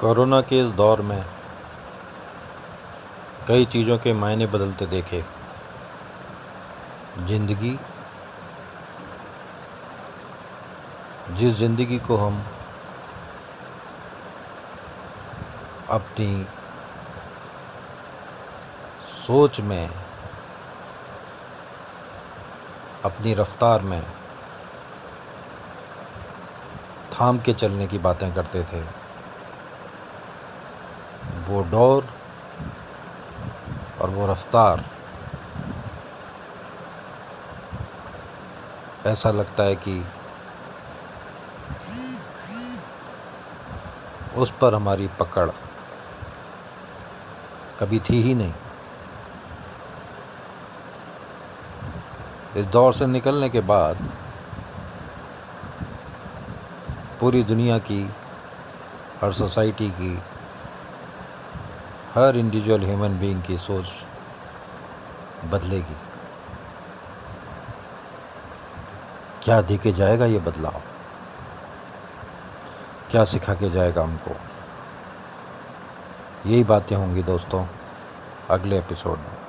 Corona के इस दौर में कई चीज़ों के मायने बदलते देखे। ज़िंदगी। जिस ज़िंदगी को हम अपनी सोच में, अपनी रफ्तार में थाम के चलने की बातें करते थे। वो दौर और वो रफ्तार। ऐसा लगता है कि उस पर हमारी पकड़ कभी थी ही नहीं। इस दौर से निकलने के बाद पूरी दुनिया की, हर सोसाइटी की हर इंडिविजुअल ह्यूमन बीइंग की सोच बदलेगी। क्या दे के जाएगा ये बदलाव? क्या सिखा के जाएगा हमको? यही बातें होंगी दोस्तों, अगले एपिसोड में।